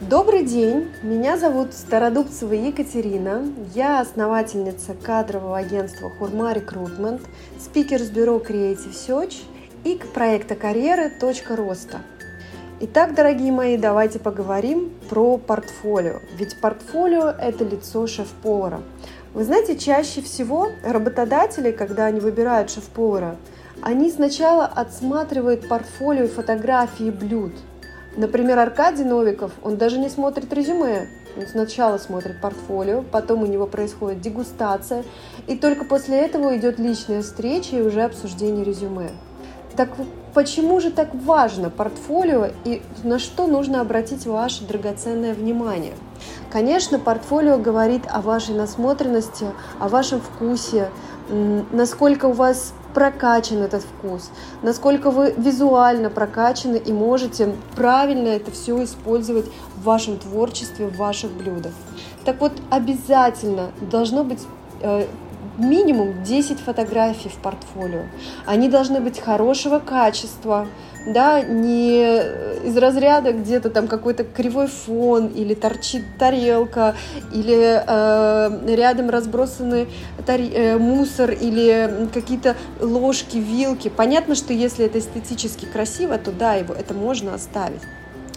Добрый день, меня зовут Стародубцева Екатерина, я основательница кадрового агентства Хурма Рекрутмент, спикер с бюро Creative Search и проекта карьеры «Точка роста». Итак, дорогие мои, давайте поговорим про портфолио, ведь портфолио – это лицо шеф-повара. Вы знаете, чаще всего работодатели, когда они выбирают шеф-повара, они сначала отсматривают портфолио и фотографии блюд – Например, Аркадий Новиков, он даже не смотрит резюме. Он сначала смотрит портфолио, потом у него происходит дегустация, и только после этого идет личная встреча и уже обсуждение резюме. Так почему же так важно портфолио и на что нужно обратить ваше драгоценное внимание? Конечно, портфолио говорит о вашей насмотренности, о вашем вкусе, насколько у вас прокачан этот вкус, насколько вы визуально прокачаны и можете правильно это все использовать в вашем творчестве, в ваших блюдах. Так вот, обязательно должно быть э, минимум 10 фотографий в портфолио. Они должны быть хорошего качества, да, не из разряда где-то там какой-то кривой фон или торчит тарелка, или э, рядом разбросаны тари- э, мусор или какие-то ложки, вилки. Понятно, что если это эстетически красиво, то да, его это можно оставить.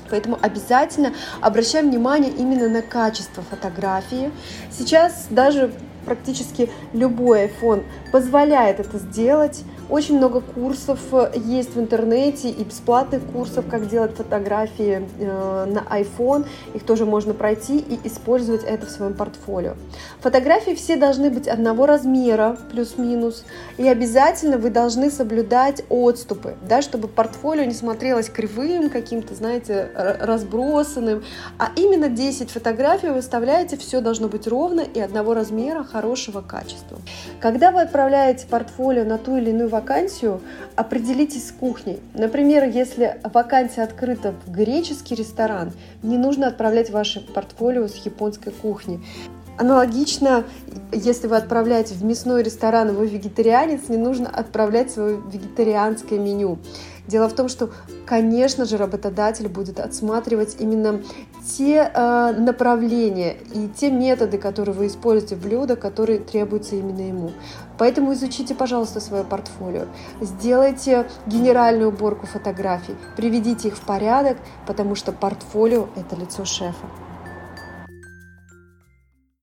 Поэтому обязательно обращаем внимание именно на качество фотографии. Сейчас даже практически любой iPhone позволяет это сделать. Очень много курсов э, есть в интернете и бесплатных курсов, как делать фотографии э, на iPhone. Их тоже можно пройти и использовать это в своем портфолио. Фотографии все должны быть одного размера, плюс-минус. И обязательно вы должны соблюдать отступы, да, чтобы портфолио не смотрелось кривым, каким-то, знаете, разбросанным. А именно 10 фотографий вы выставляете, все должно быть ровно и одного размера, хорошего качества. Когда вы отправляете портфолио на ту или иную вакансию, определитесь с кухней. Например, если вакансия открыта в греческий ресторан, не нужно отправлять ваше портфолио с японской кухни. Аналогично, если вы отправляете в мясной ресторан, вы вегетарианец, не нужно отправлять свое вегетарианское меню. Дело в том, что, конечно же, работодатель будет отсматривать именно те э, направления и те методы, которые вы используете в блюдо, которые требуются именно ему. Поэтому изучите, пожалуйста, свое портфолио, сделайте генеральную уборку фотографий, приведите их в порядок, потому что портфолио – это лицо шефа.